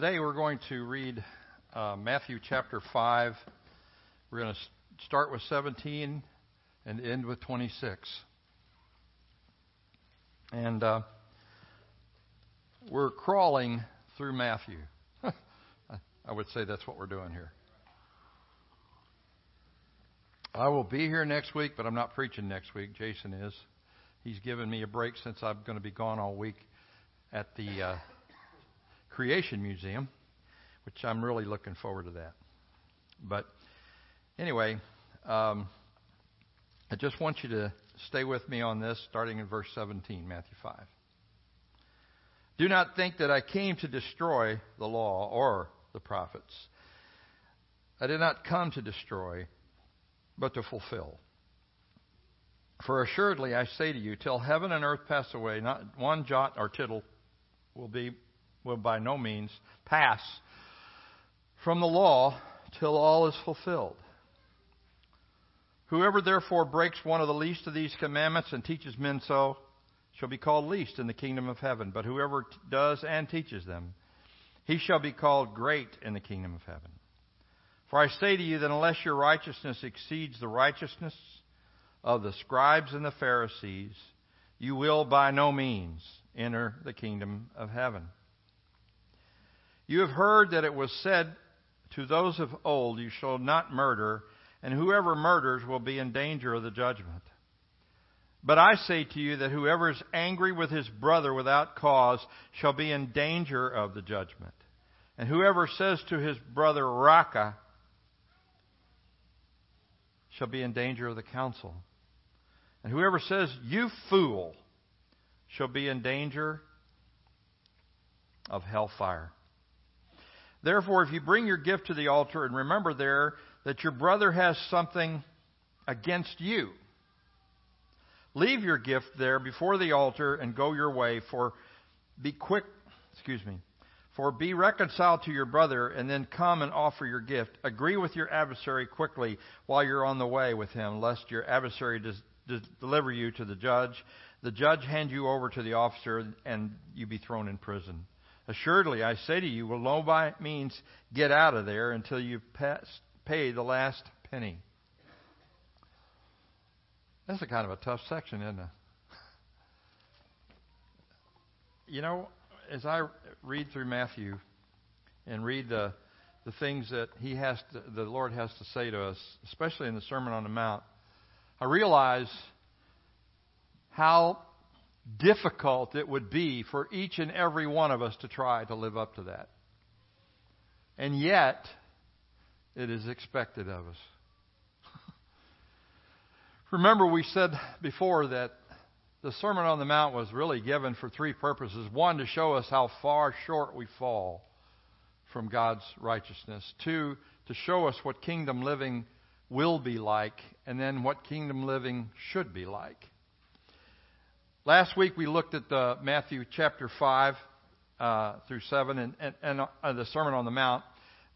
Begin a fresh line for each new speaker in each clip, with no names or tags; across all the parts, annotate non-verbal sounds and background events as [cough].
Today we're going to read uh, Matthew chapter 5. We're going to start with 17 and end with 26. And uh, we're crawling through Matthew. [laughs] I would say that's what we're doing here. I will be here next week, but I'm not preaching next week. Jason is. He's given me a break since I'm going to be gone all week at the uh, Creation Museum, which I'm really looking forward to that. But anyway, um, I just want you to stay with me on this, starting in verse 17, Matthew 5. Do not think that I came to destroy the law or the prophets. I did not come to destroy, but to fulfill. For assuredly I say to you, till heaven and earth pass away, not one jot or tittle will be will by no means pass from the law till all is fulfilled. Whoever therefore breaks one of the least of these commandments and teaches men so shall be called least in the kingdom of heaven. But whoever t- does and teaches them, he shall be called great in the kingdom of heaven. For I say to you that unless your righteousness exceeds the righteousness of the scribes and the Pharisees, you will by no means enter the kingdom of heaven. You have heard that it was said to those of old, You shall not murder, and whoever murders will be in danger of the judgment. But I say to you that whoever is angry with his brother without cause shall be in danger of the judgment. And whoever says to his brother, Raca, shall be in danger of the council. And whoever says, You fool, shall be in danger of hellfire. Therefore, if you bring your gift to the altar and remember there that your brother has something against you, leave your gift there before the altar and go your way, for be quick, excuse me, for be reconciled to your brother and then come and offer your gift. Agree with your adversary quickly while you're on the way with him, lest your adversary deliver you to the judge, the judge hand you over to the officer, and you be thrown in prison. Assuredly, I say to you, will no by means get out of there until you pay the last penny. That's a kind of a tough section, isn't it? [laughs] You know, as I read through Matthew and read the the things that he has to, the Lord has to say to us, especially in the Sermon on the Mount, I realize how difficult it would be for each and every one of us to try to live up to that. And yet, it is expected of us. [laughs] Remember, we said before that the Sermon on the Mount was really given for three purposes. One, to show us how far short we fall from God's righteousness. Two, to show us what kingdom living will be like, and then what kingdom living should be like. Last week we looked at the Matthew chapter 5 uh, through 7 and, and, and uh, the Sermon on the Mount,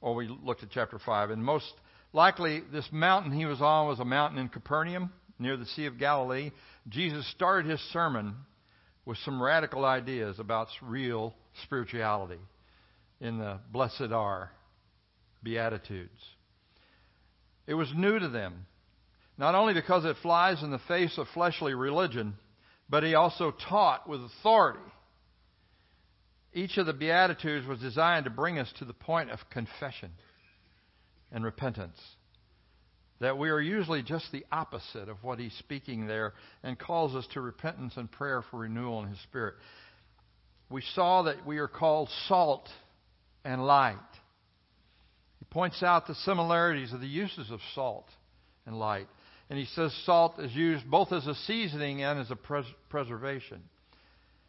or we looked at chapter 5. And most likely, this mountain he was on was a mountain in Capernaum near the Sea of Galilee. Jesus started his sermon with some radical ideas about real spirituality in the Blessed Are Beatitudes. It was new to them, not only because it flies in the face of fleshly religion but he also taught with authority. Each of the Beatitudes was designed to bring us to the point of confession and repentance. That we are usually just the opposite of what he's speaking there and calls us to repentance and prayer for renewal in his spirit. We saw that we are called salt and light. He points out the similarities of the uses of salt and light. And he says salt is used both as a seasoning and as a pres- preservation.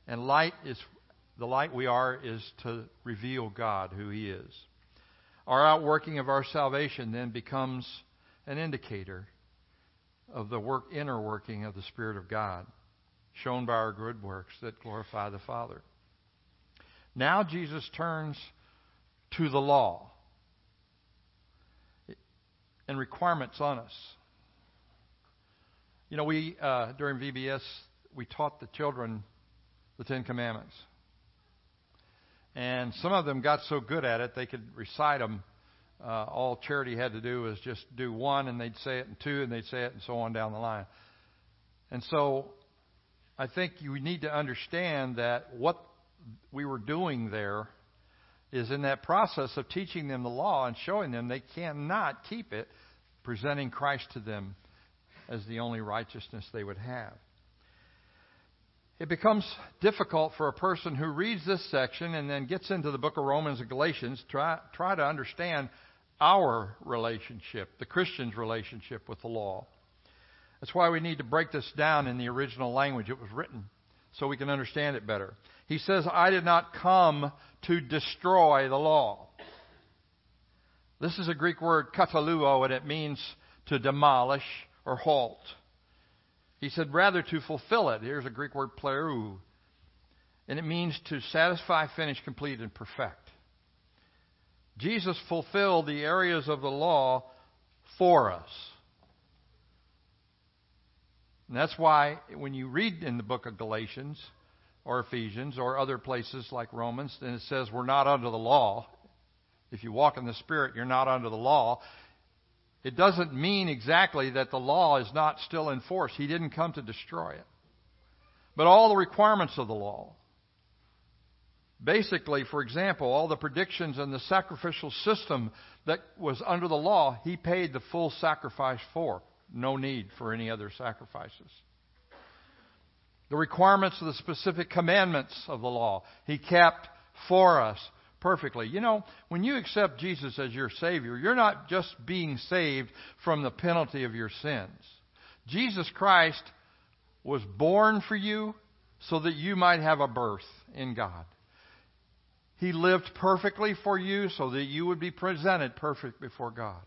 And light is the light we are is to reveal God, who He is. Our outworking of our salvation then becomes an indicator of the work, inner working of the Spirit of God, shown by our good works that glorify the Father. Now Jesus turns to the law and requirements on us. You know, we, uh, during VBS, we taught the children the Ten Commandments. And some of them got so good at it they could recite them. Uh, all charity had to do was just do one, and they'd say it, and two, and they'd say it, and so on down the line. And so I think you need to understand that what we were doing there is in that process of teaching them the law and showing them they cannot keep it, presenting Christ to them as the only righteousness they would have. It becomes difficult for a person who reads this section and then gets into the book of Romans and Galatians try try to understand our relationship, the Christian's relationship with the law. That's why we need to break this down in the original language it was written so we can understand it better. He says, I did not come to destroy the law. This is a Greek word, kataluo, and it means to demolish or halt. He said, rather to fulfill it. Here's a Greek word, pleroo. And it means to satisfy, finish, complete, and perfect. Jesus fulfilled the areas of the law for us. And that's why when you read in the book of Galatians or Ephesians or other places like Romans, then it says we're not under the law. If you walk in the Spirit, you're not under the law. It doesn't mean exactly that the law is not still in force. He didn't come to destroy it. But all the requirements of the law, basically, for example, all the predictions and the sacrificial system that was under the law, he paid the full sacrifice for. No need for any other sacrifices. The requirements of the specific commandments of the law, he kept for us perfectly. You know, when you accept Jesus as your Savior, you're not just being saved from the penalty of your sins. Jesus Christ was born for you so that you might have a birth in God. He lived perfectly for you so that you would be presented perfect before God.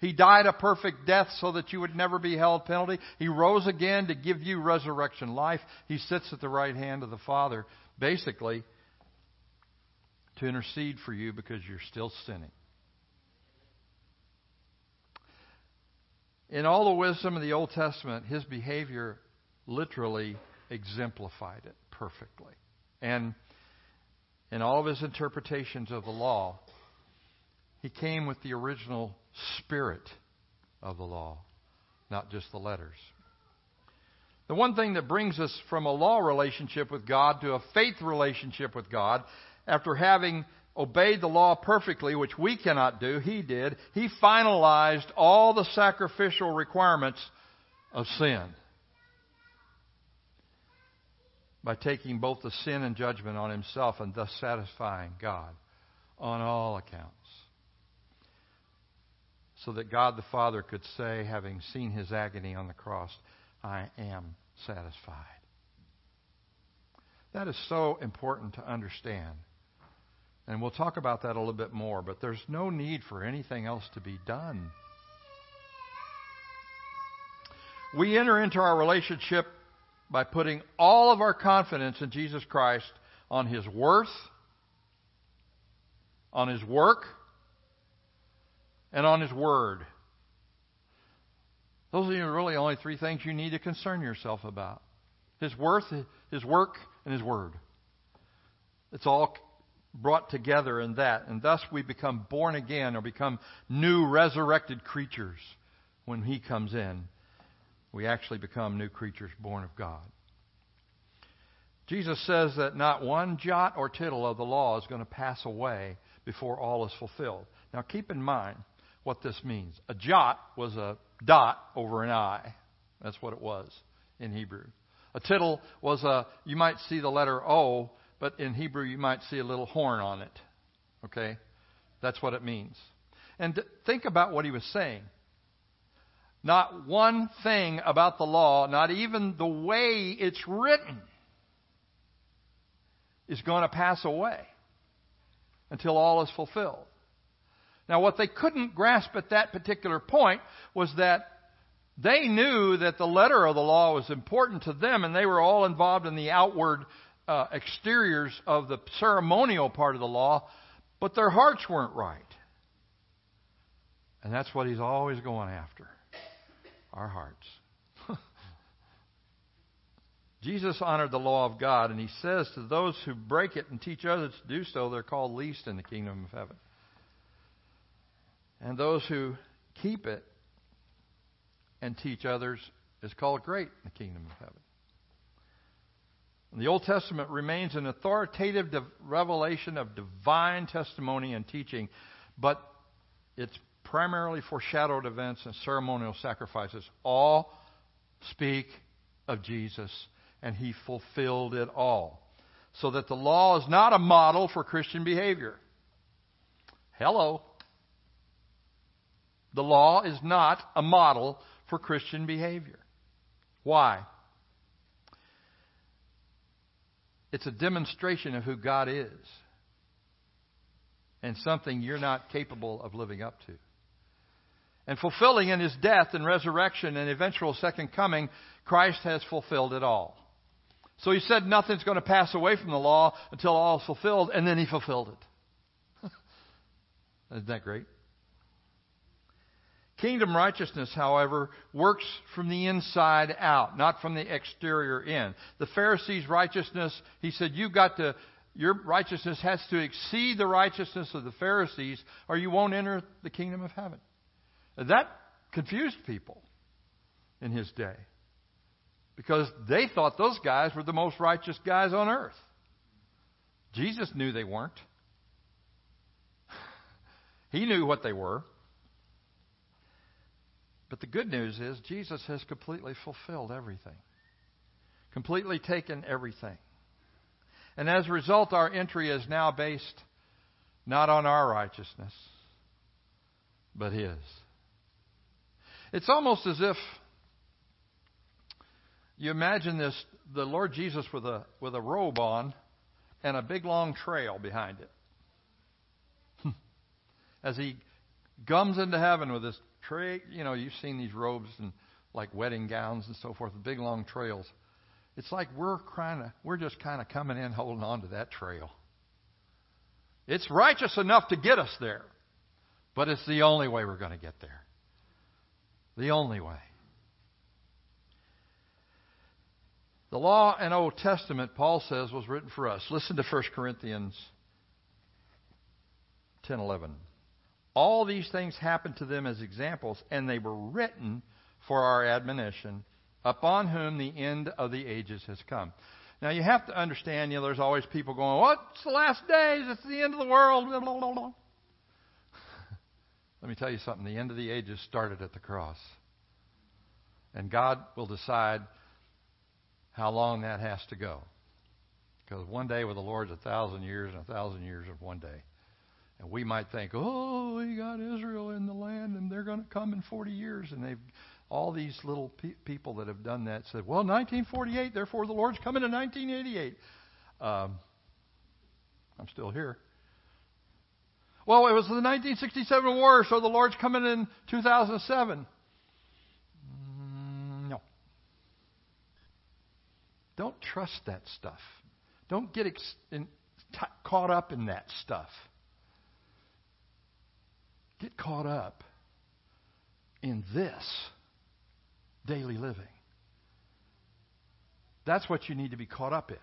He died a perfect death so that you would never be held penalty. He rose again to give you resurrection life. He sits at the right hand of the Father, basically, to intercede for you because you're still sinning. In all the wisdom of the Old Testament, his behavior literally exemplified it perfectly. And in all of his interpretations of the law, he came with the original spirit of the law, not just the letters. The one thing that brings us from a law relationship with God to a faith relationship with God after having obeyed the law perfectly, which we cannot do, he did. He finalized all the sacrificial requirements of sin by taking both the sin and judgment on himself and thus satisfying God on all accounts. So that God the Father could say, having seen his agony on the cross, I am satisfied. That is so important to understand. And we'll talk about that a little bit more, but there's no need for anything else to be done. We enter into our relationship by putting all of our confidence in Jesus Christ on His worth, on His work, and on His Word. Those are really only three things you need to concern yourself about His worth, His work, and His Word. It's all brought together in that. And thus we become born again or become new resurrected creatures when He comes in. We actually become new creatures born of God. Jesus says that not one jot or tittle of the law is going to pass away before all is fulfilled. Now keep in mind what this means. A jot was a dot over an I. That's what it was in Hebrew. A tittle was a, you might see the letter O but in Hebrew you might see a little horn on it. Okay? That's what it means. And think about what he was saying. Not one thing about the law, not even the way it's written, is going to pass away until all is fulfilled. Now, what they couldn't grasp at that particular point was that they knew that the letter of the law was important to them, and they were all involved in the outward uh, exteriors of the ceremonial part of the law, but their hearts weren't right. And that's what he's always going after our hearts. [laughs] Jesus honored the law of God, and he says to those who break it and teach others to do so, they're called least in the kingdom of heaven. And those who keep it and teach others is called great in the kingdom of heaven. The Old Testament remains an authoritative revelation of divine testimony and teaching, but it's primarily foreshadowed events and ceremonial sacrifices. All speak of Jesus, and he fulfilled it all. So that the law is not a model for Christian behavior. Hello. The law is not a model for Christian behavior. Why? It's a demonstration of who God is and something you're not capable of living up to. And fulfilling in his death and resurrection and eventual second coming, Christ has fulfilled it all. So he said nothing's going to pass away from the law until all is fulfilled, and then he fulfilled it. [laughs] Isn't that great? Kingdom righteousness, however, works from the inside out, not from the exterior in. The Pharisees' righteousness, he said, you've got to, your righteousness has to exceed the righteousness of the Pharisees, or you won't enter the kingdom of heaven. That confused people in his day. Because they thought those guys were the most righteous guys on earth. Jesus knew they weren't. [laughs] He knew what they were. But the good news is Jesus has completely fulfilled everything, completely taken everything. And as a result, our entry is now based not on our righteousness, but His. It's almost as if you imagine this the Lord Jesus with a with a robe on and a big long trail behind it. [laughs] as he gums into heaven with this tray, you know, you've seen these robes and like wedding gowns and so forth, the big long trails. It's like we're kind of we're just kind of coming in holding on to that trail. It's righteous enough to get us there, but it's the only way we're going to get there. The only way. The law and Old Testament, Paul says, was written for us. Listen to 1 Corinthians 10:11. All these things happened to them as examples, and they were written for our admonition, upon whom the end of the ages has come. Now you have to understand, you know, there's always people going, "What's the last days? It's the end of the world." Blah, [laughs] blah, blah, Let me tell you something. The end of the ages started at the cross, and God will decide how long that has to go. Because one day with the Lord is a thousand years, and a thousand years of one day. And we might think, oh, we got Israel in the land, and they're going to come in 40 years. And they've all these little pe- people that have done that said, well, 1948, therefore the Lord's coming in 1988. Um, I'm still here. Well, it was the 1967 war, so the Lord's coming in 2007. Mm, no. Don't trust that stuff. Don't get ex- in, t- caught up in that stuff get caught up in this daily living. That's what you need to be caught up in.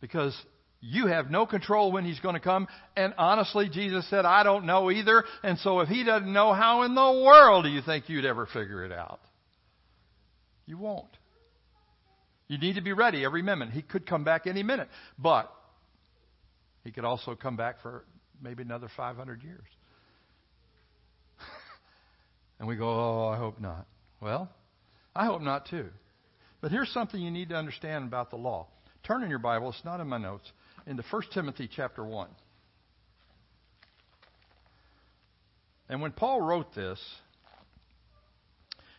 Because you have no control when he's going to come. And honestly, Jesus said, I don't know either. And so if he doesn't know, how in the world do you think you'd ever figure it out? You won't. You need to be ready every minute. He could come back any minute. But he could also come back for maybe another 500 years. [laughs] and we go, oh, I hope not. Well, I hope not too. But here's something you need to understand about the law. Turn in your Bible, it's not in my notes, into 1 Timothy chapter 1. And when Paul wrote this,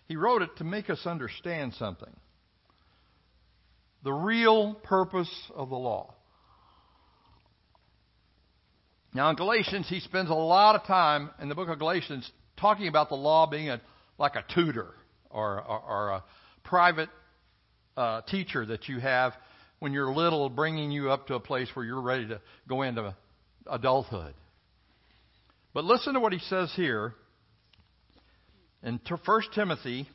he wrote it to make us understand something. The real purpose of the law. Now, in Galatians, he spends a lot of time in the book of Galatians talking about the law being a, like a tutor or, or, or a private uh, teacher that you have when you're little, bringing you up to a place where you're ready to go into adulthood. But listen to what he says here in 1 Timothy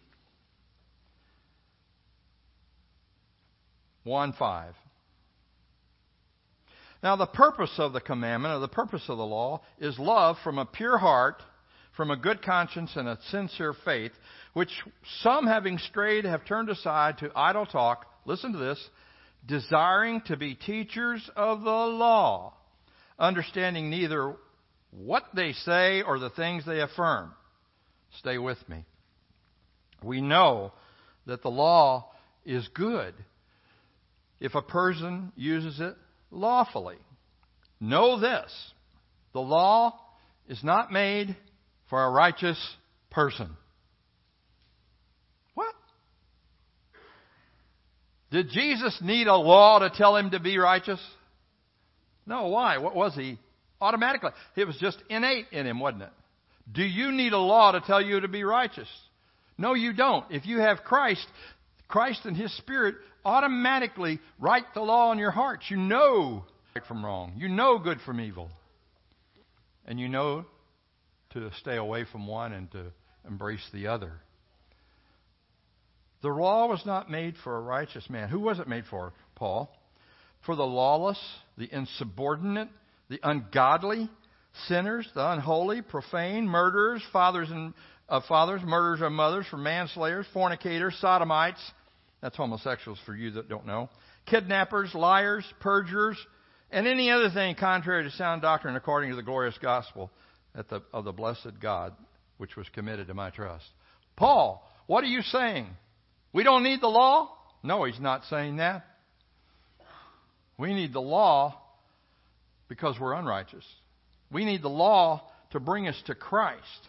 1 5. Now, the purpose of the commandment, or the purpose of the law, is love from a pure heart, from a good conscience, and a sincere faith, which some, having strayed, have turned aside to idle talk. Listen to this desiring to be teachers of the law, understanding neither what they say or the things they affirm. Stay with me. We know that the law is good if a person uses it lawfully. Know this the law is not made for a righteous person. What? Did Jesus need a law to tell him to be righteous? No, why? What was he? Automatically. It was just innate in him, wasn't it? Do you need a law to tell you to be righteous? No, you don't. If you have Christ, Christ and His Spirit automatically write the law in your hearts. You know right from wrong. You know good from evil. And you know to stay away from one and to embrace the other. The law was not made for a righteous man. Who was it made for, Paul? For the lawless, the insubordinate, the ungodly, sinners, the unholy, profane, murderers, fathers and of fathers, murderers of mothers, for manslayers, fornicators, sodomites. That's homosexuals for you that don't know. Kidnappers, liars, perjurers, and any other thing contrary to sound doctrine according to the glorious gospel the, of the blessed God, which was committed to my trust. Paul, what are you saying? We don't need the law? No, he's not saying that. We need the law because we're unrighteous. We need the law to bring us to Christ.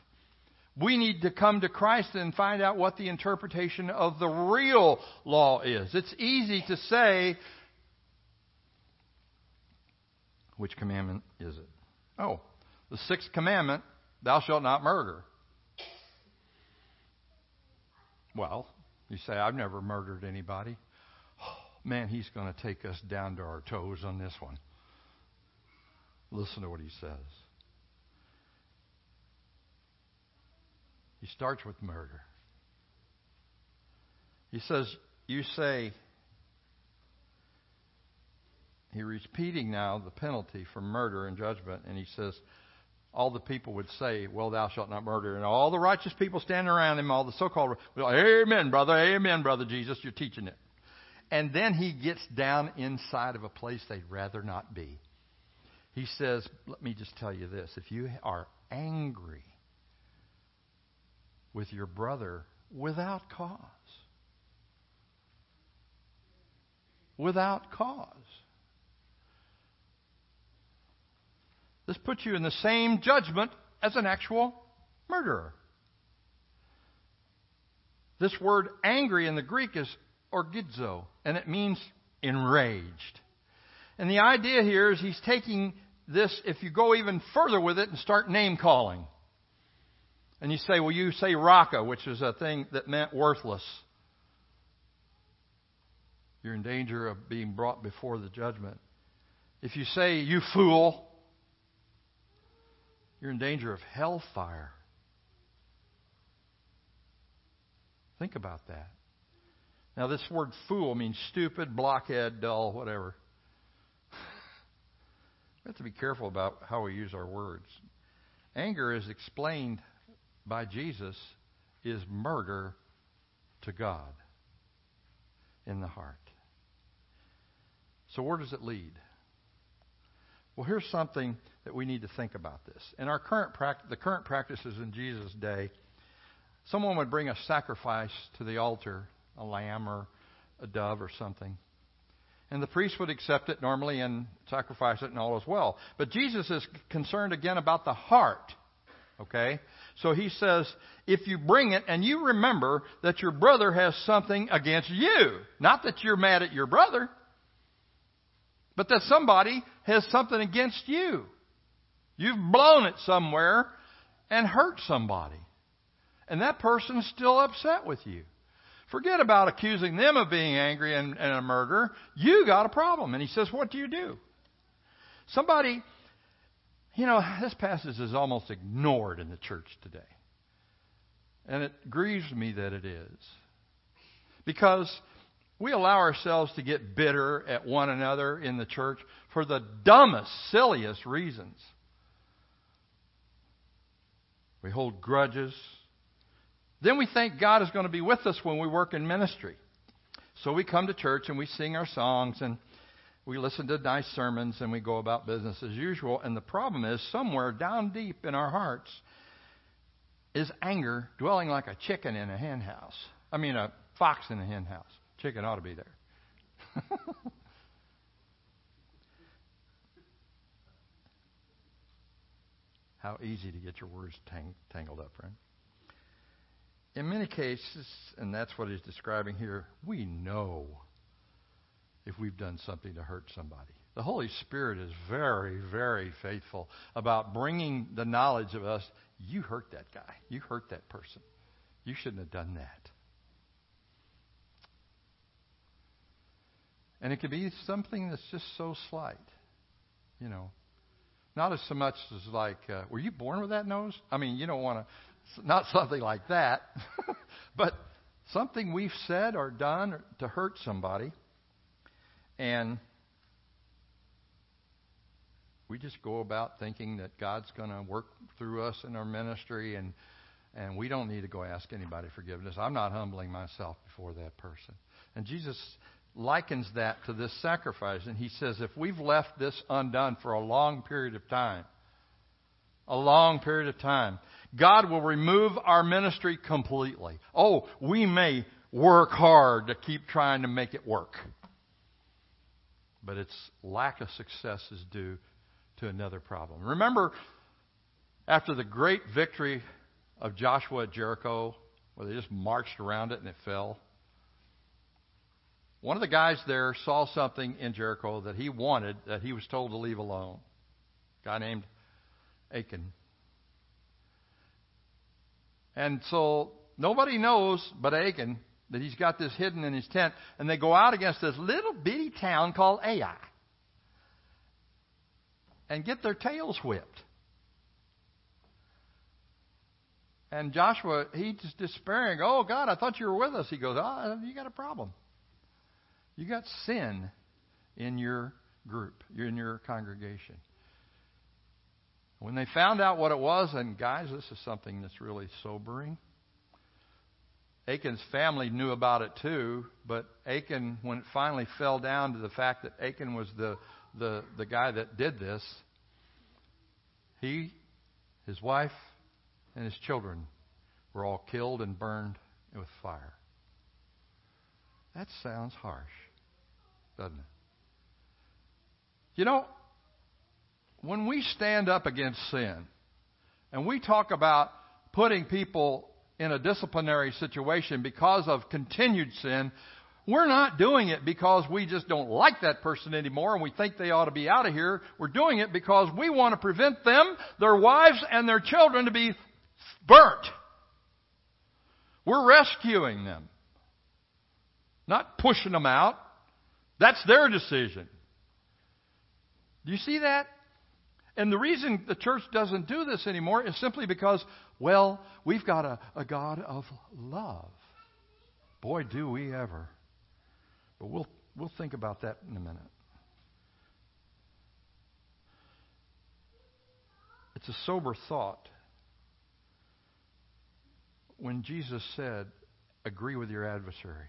We need to come to Christ and find out what the interpretation of the real law is. It's easy to say, which commandment is it? Oh, the sixth commandment, thou shalt not murder. Well, you say, I've never murdered anybody. Oh, [sighs] man, he's going to take us down to our toes on this one. Listen to what he says. He starts with murder. He says, You say, he's repeating now the penalty for murder and judgment, and he says, all the people would say, Well, thou shalt not murder. And all the righteous people standing around him, all the so called, Amen, brother, Amen, brother Jesus, you're teaching it. And then he gets down inside of a place they'd rather not be. He says, Let me just tell you this. If you are angry with your brother without cause, without cause, this puts you in the same judgment as an actual murderer. This word angry in the Greek is orgidzo, and it means enraged. And the idea here is he's taking this, if you go even further with it and start name calling. And you say, well, you say raka, which is a thing that meant worthless. You're in danger of being brought before the judgment. If you say, you fool, you're in danger of hellfire. Think about that. Now, this word fool means stupid, blockhead, dull, whatever. [laughs] We have to be careful about how we use our words. Anger is explained by Jesus is murder to God in the heart. So where does it lead? Well, here's something that we need to think about this. In our current practice, the current practices in Jesus' day, someone would bring a sacrifice to the altar, a lamb or a dove or something. And the priest would accept it normally and sacrifice it and all as well. But Jesus is concerned again about the heart. Okay? So he says, if you bring it and you remember that your brother has something against you, not that you're mad at your brother, but that somebody has something against you. You've blown it somewhere and hurt somebody. And that person's still upset with you. Forget about accusing them of being angry and, and a murderer. You got a problem. And he says, What do you do? Somebody, you know, this passage is almost ignored in the church today. And it grieves me that it is. Because We allow ourselves to get bitter at one another in the church for the dumbest, silliest reasons. We hold grudges. Then we think God is going to be with us when we work in ministry. So we come to church and we sing our songs and we listen to nice sermons and we go about business as usual. And the problem is, somewhere down deep in our hearts is anger dwelling like a chicken in a hen house. I mean, a fox in a hen house. Chicken ought to be there. [laughs] How easy to get your words tang- tangled up, friend. In many cases, and that's what he's describing here, we know if we've done something to hurt somebody. The Holy Spirit is very, very faithful about bringing the knowledge of us. You hurt that guy. You hurt that person. You shouldn't have done that. And it could be something that's just so slight, you know. Not as so much as like, uh, were you born with that nose? I mean, you don't want to, not something like that, [laughs] but something we've said or done to hurt somebody. And we just go about thinking that God's going to work through us in our ministry and and we don't need to go ask anybody forgiveness. I'm not humbling myself before that person. And Jesus likens that to this sacrifice. And he says, if we've left this undone for a long period of time, a long period of time, God will remove our ministry completely. Oh, we may work hard to keep trying to make it work but its lack of success is due to another problem. Remember, after the great victory of Joshua at Jericho, where they just marched around it and it fell, one of the guys there saw something in Jericho that he wanted that he was told to leave alone. A guy named Achan. And so nobody knows but Achan that he's got this hidden in his tent, and they go out against this little bitty town called Ai and get their tails whipped. And Joshua, he's despairing. Oh, God, I thought you were with us. He goes, Oh, you got a problem. You got sin in your group, you're in your congregation. When they found out what it was, and guys, this is something that's really sobering. Achan's family knew about it too, but Achan, when it finally fell down to the fact that Achan was the, the, the guy that did this, he, his wife, and his children were all killed and burned with fire. That sounds harsh, doesn't it? You know, when we stand up against sin and we talk about putting people in a disciplinary situation because of continued sin, we're not doing it because we just don't like that person anymore and we think they ought to be out of here. We're doing it because we want to prevent them, their wives, and their children to be burnt. We're rescuing them, not pushing them out. That's their decision. Do you see that? And the reason the church doesn't do this anymore is simply because, well, we've got a, a God of love. Boy, do we ever. But we'll, we'll think about that in a minute. It's a sober thought when Jesus said, Agree with your adversary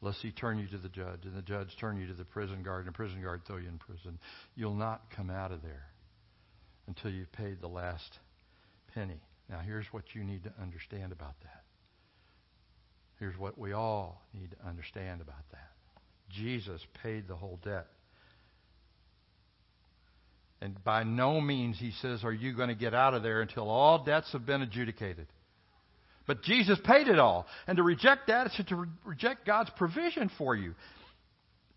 lest he turn you to the judge, and the judge turn you to the prison guard, and the prison guard throw you in prison. You'll not come out of there until you've paid the last penny. Now, here's what you need to understand about that. Here's what we all need to understand about that. Jesus paid the whole debt. And by no means, he says, are you going to get out of there until all debts have been adjudicated. But Jesus paid it all. And to reject that is to re- reject God's provision for you.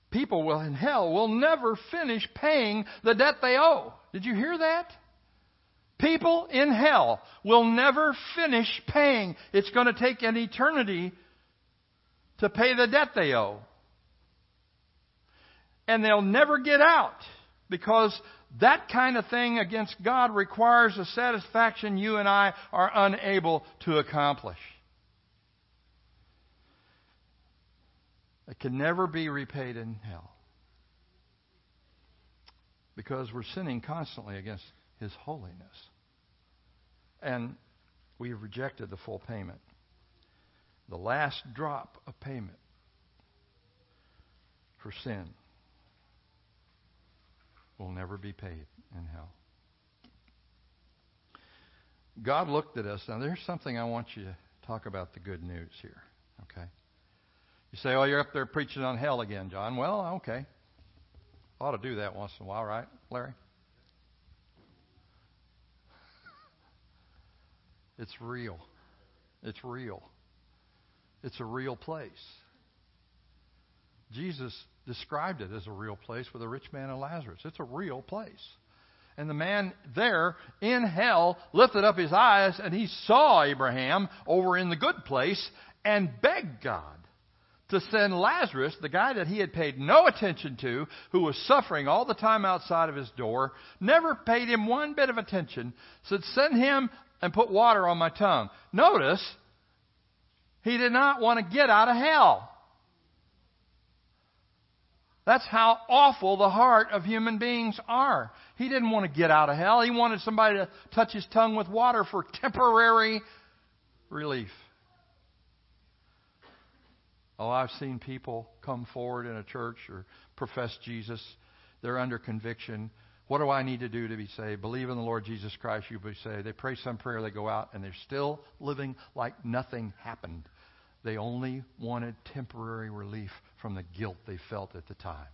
People will in hell will never finish paying the debt they owe. Did you hear that? People in hell will never finish paying. It's going to take an eternity to pay the debt they owe. And they'll never get out because that kind of thing against God requires a satisfaction you and I are unable to accomplish. It can never be repaid in hell. Because we're sinning constantly against His holiness. And we've rejected the full payment. The last drop of payment for sin will never be paid in hell. God looked at us. Now, there's something I want you to talk about the good news here, okay? You say, oh, you're up there preaching on hell again, John. Well, okay. Ought to do that once in a while, right, Larry? It's real. It's real. It's a real place. Jesus described it as a real place with a rich man and Lazarus. It's a real place. And the man there in hell lifted up his eyes and he saw Abraham over in the good place and begged God to send Lazarus, the guy that he had paid no attention to, who was suffering all the time outside of his door, never paid him one bit of attention, said, Send him and put water on my tongue. Notice, he did not want to get out of hell. That's how awful the heart of human beings are. He didn't want to get out of hell. He wanted somebody to touch his tongue with water for temporary relief. Oh, I've seen people come forward in a church or profess Jesus. They're under conviction. What do I need to do to be saved? Believe in the Lord Jesus Christ, you'll be saved. They pray some prayer, they go out, and they're still living like nothing happened. They only wanted temporary relief from the guilt they felt at the time.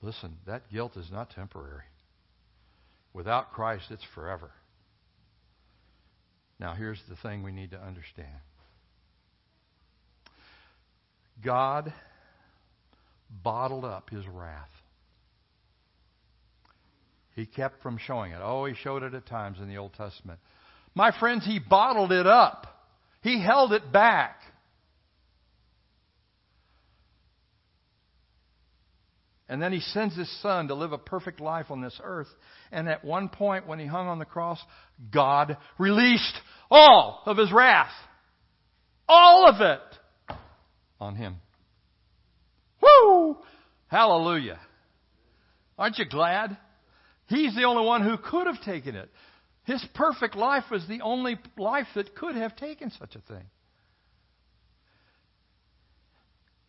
Listen, that guilt is not temporary. Without Christ, it's forever. Now, here's the thing we need to understand God bottled up his wrath. He kept from showing it. Oh, he showed it at times in the Old Testament. My friends, he bottled it up. He held it back. And then he sends his son to live a perfect life on this earth. And at one point, when he hung on the cross, God released all of his wrath. All of it on him. Woo! Hallelujah. Aren't you glad? He's the only one who could have taken it. His perfect life was the only life that could have taken such a thing.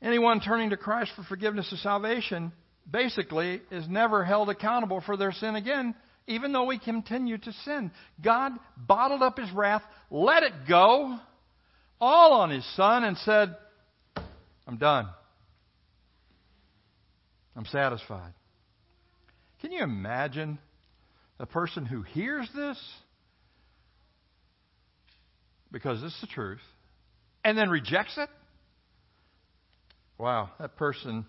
Anyone turning to Christ for forgiveness of salvation basically is never held accountable for their sin again, even though we continue to sin. God bottled up his wrath, let it go, all on his son, and said, I'm done. I'm satisfied. Can you imagine a person who hears this, because this is the truth, and then rejects it, wow, that person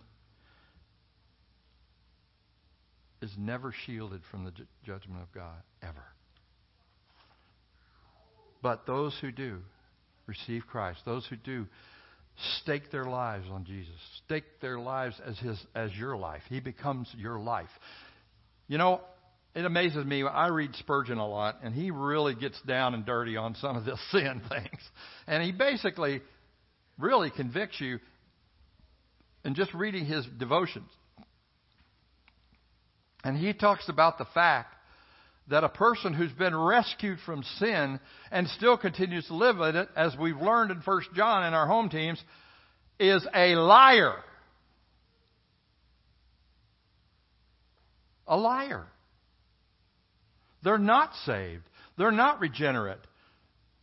is never shielded from the ju- judgment of God, ever. But those who do receive Christ, those who do stake their lives on Jesus, stake their lives as his as your life. He becomes your life. You know, it amazes me. I read Spurgeon a lot, and he really gets down and dirty on some of the [laughs] sin things. And he basically really convicts you in just reading his devotions. And he talks about the fact that a person who's been rescued from sin and still continues to live in it, as we've learned in 1 John in our home teams, is a liar. A liar. They're not saved. They're not regenerate.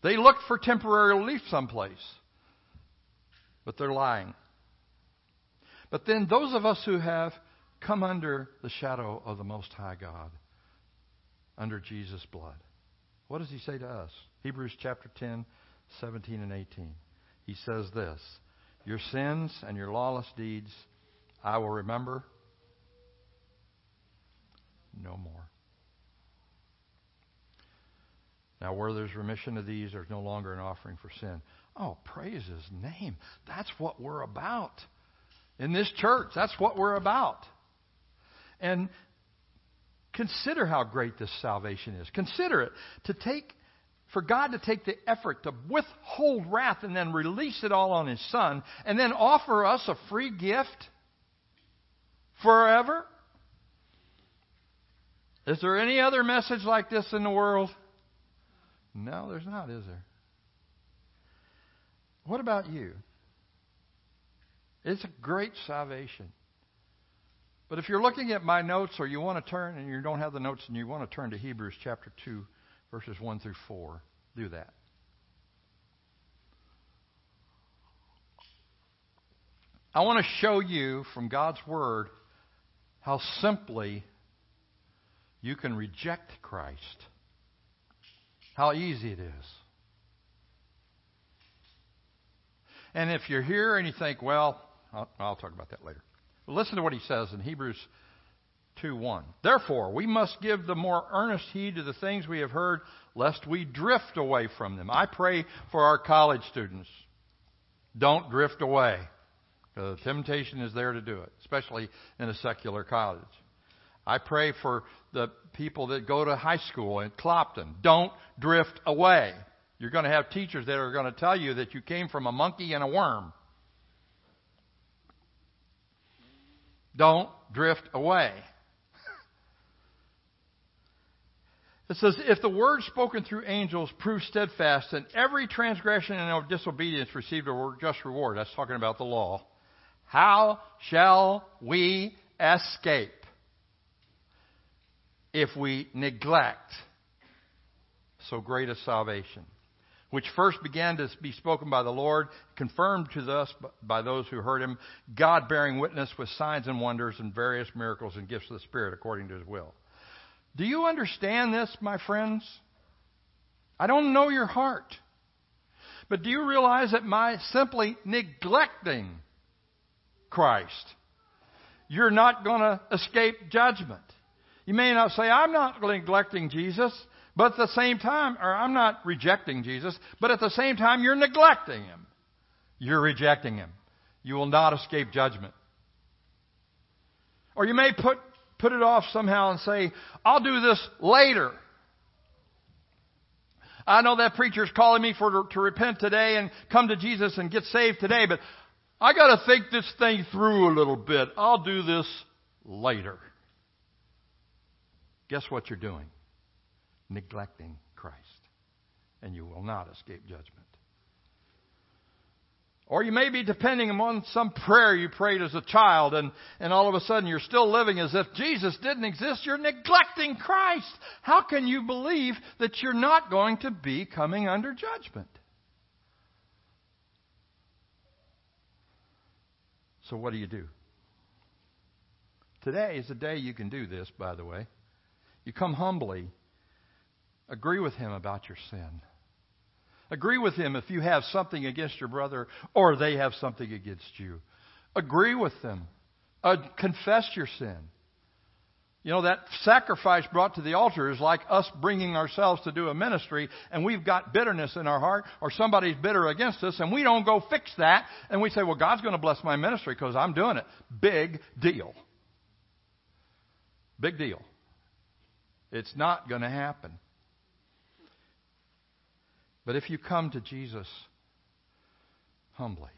They look for temporary relief someplace. But they're lying. But then those of us who have come under the shadow of the Most High God, under Jesus' blood, what does he say to us? Hebrews chapter 10, 17 and 18. He says this Your sins and your lawless deeds I will remember no more. Now, where there's remission of these, there's no longer an offering for sin. Oh, praise His name. That's what we're about. In this church, that's what we're about. And consider how great this salvation is. Consider it. To take for God to take the effort to withhold wrath and then release it all on His Son and then offer us a free gift forever? Is there any other message like this in the world? No, there's not, is there? What about you? It's a great salvation. But if you're looking at my notes or you want to turn and you don't have the notes and you want to turn to Hebrews chapter 2, verses 1 through 4, do that. I want to show you from God's Word how simply you can reject Christ. How easy it is. And if you're here and you think, well, I'll, I'll talk about that later. listen to what he says in Hebrews 2 1. Therefore, we must give the more earnest heed to the things we have heard, lest we drift away from them. I pray for our college students. Don't drift away. The temptation is there to do it, especially in a secular college. I pray for the people that go to high school in Clopton. Don't drift away. You're going to have teachers that are going to tell you that you came from a monkey and a worm. Don't drift away. [laughs] It says, If the word spoken through angels proved steadfast, and every transgression and disobedience received a just reward, that's talking about the law, how shall we escape if we neglect so great a salvation? which first began to be spoken by the Lord, confirmed to us by those who heard him, God bearing witness with signs and wonders and various miracles and gifts of the Spirit according to his will. Do you understand this, my friends? I don't know your heart. But do you realize that by simply neglecting Christ, you're not going to escape judgment? You may not say, I'm not neglecting Jesus. But at the same time, or I'm not rejecting Jesus, but at the same time, you're neglecting Him. You're rejecting Him. You will not escape judgment. Or you may put, put it off somehow and say, I'll do this later. I know that preacher's calling me for to repent today and come to Jesus and get saved today, but I got to think this thing through a little bit. I'll do this later. Guess what you're doing? neglecting Christ, and you will not escape judgment. Or you may be depending on some prayer you prayed as a child, and, and all of a sudden you're still living as if Jesus didn't exist. You're neglecting Christ. How can you believe that you're not going to be coming under judgment? So, what do you do? Today is the day you can do this, by the way. You come humbly Agree with him about your sin. Agree with him if you have something against your brother or they have something against you. Agree with them. Uh, confess your sin. You know, that sacrifice brought to the altar is like us bringing ourselves to do a ministry and we've got bitterness in our heart or somebody's bitter against us and we don't go fix that and we say, well, God's going to bless my ministry because I'm doing it. Big deal. Big deal. It's not going to happen. But if you come to Jesus humbly,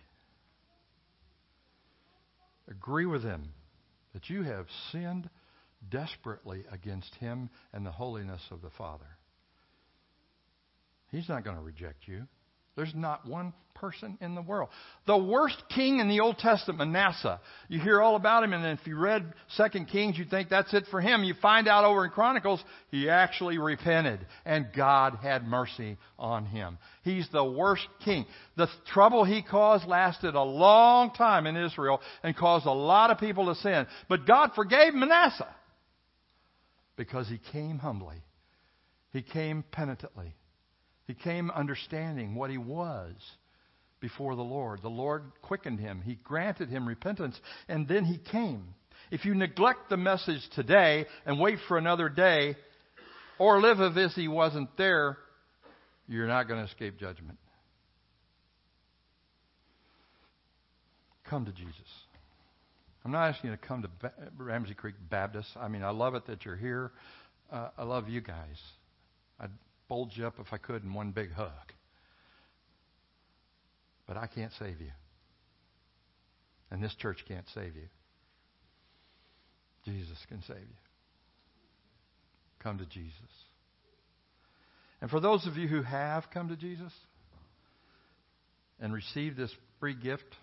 agree with him that you have sinned desperately against him and the holiness of the Father, he's not going to reject you. There's not one person in the world. The worst king in the Old Testament, Manasseh. You hear all about him, and if you read Second Kings, you think that's it for him. You find out over in Chronicles, he actually repented, and God had mercy on him. He's the worst king. The trouble he caused lasted a long time in Israel and caused a lot of people to sin. But God forgave Manasseh because he came humbly. He came penitently. He came understanding what he was before the Lord. The Lord quickened him, He granted him repentance, and then he came. If you neglect the message today and wait for another day, or live as if he wasn't there, you're not going to escape judgment. Come to Jesus. I'm not asking you to come to Ramsey Creek Baptist. I mean, I love it that you're here. Uh, I love you guys. I fold you up if I could in one big hug. But I can't save you. And this church can't save you. Jesus can save you. Come to Jesus. And for those of you who have come to Jesus and received this free gift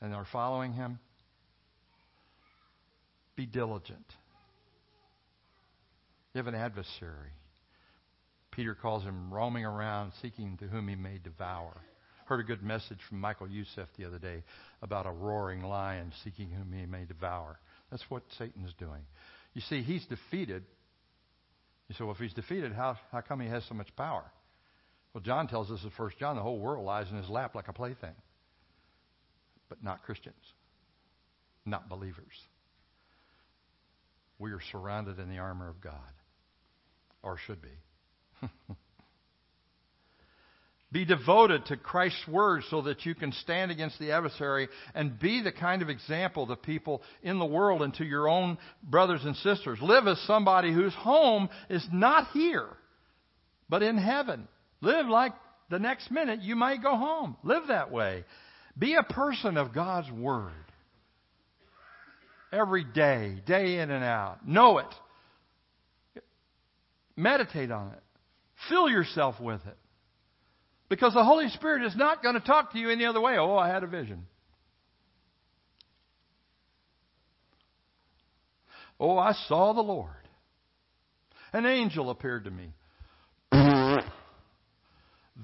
and are following him, be diligent. You have an adversary. Peter calls him roaming around, seeking to whom he may devour. Heard a good message from Michael Youssef the other day about a roaring lion seeking whom he may devour. That's what Satan is doing. You see, he's defeated. You say, well, if he's defeated, how, how come he has so much power? Well, John tells us in 1 John the whole world lies in his lap like a plaything. But not Christians, not believers. We are surrounded in the armor of God, or should be. [laughs] Be devoted to Christ's word so that you can stand against the adversary and be the kind of example to people in the world and to your own brothers and sisters. Live as somebody whose home is not here, but in heaven. Live like the next minute you might go home. Live that way. Be a person of God's word. Every day, day in and out. Know it. Meditate on it. Fill yourself with it. Because the Holy Spirit is not going to talk to you any other way. Oh, I had a vision. Oh, I saw the Lord. An angel appeared to me.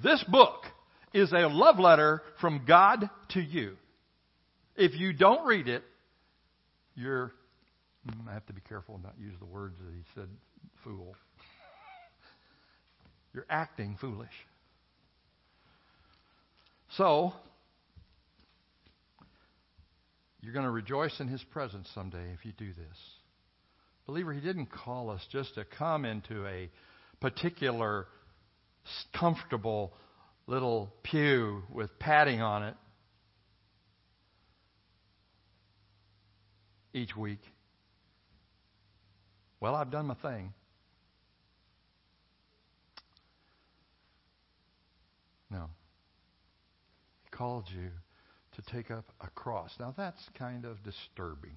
This book is a love letter from God to you. If you don't read it, you're. I have to be careful and not use the words that he said, fool. You're acting foolish. So, you're going to rejoice in His presence someday if you do this. Believer, He didn't call us just to come into a particular comfortable little pew with padding on it each week. Well, I've done my thing. No He called you to take up a cross. Now, that's kind of disturbing.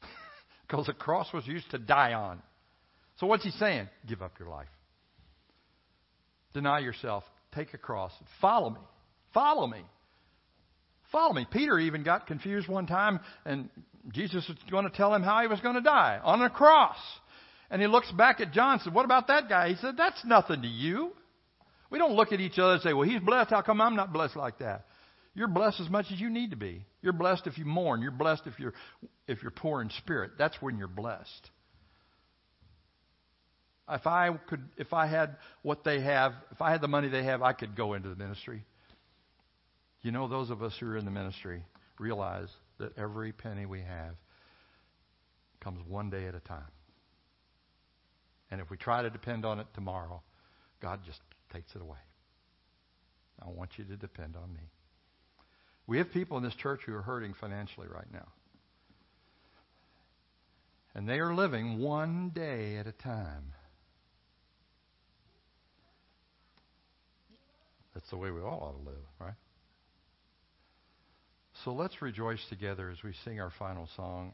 [laughs] because a cross was used to die on. So, what's he saying? Give up your life. Deny yourself. Take a cross. Follow me. Follow me. Follow me. Peter even got confused one time, and Jesus was going to tell him how he was going to die on a cross. And he looks back at John and said, What about that guy? He said, That's nothing to you. We don't look at each other and say, well, he's blessed. How come I'm not blessed like that? You're blessed as much as you need to be. You're blessed if you mourn. You're blessed if you're, if you're poor in spirit. That's when you're blessed. If I could, if I had what they have, if I had the money they have, I could go into the ministry. You know, those of us who are in the ministry realize that every penny we have comes one day at a time. And if we try to depend on it tomorrow, God just takes it away. I want you to depend on me. We have people in this church who are hurting financially right now. And they are living one day at a time. That's the way we all ought to live, right? So let's rejoice together as we sing our final song.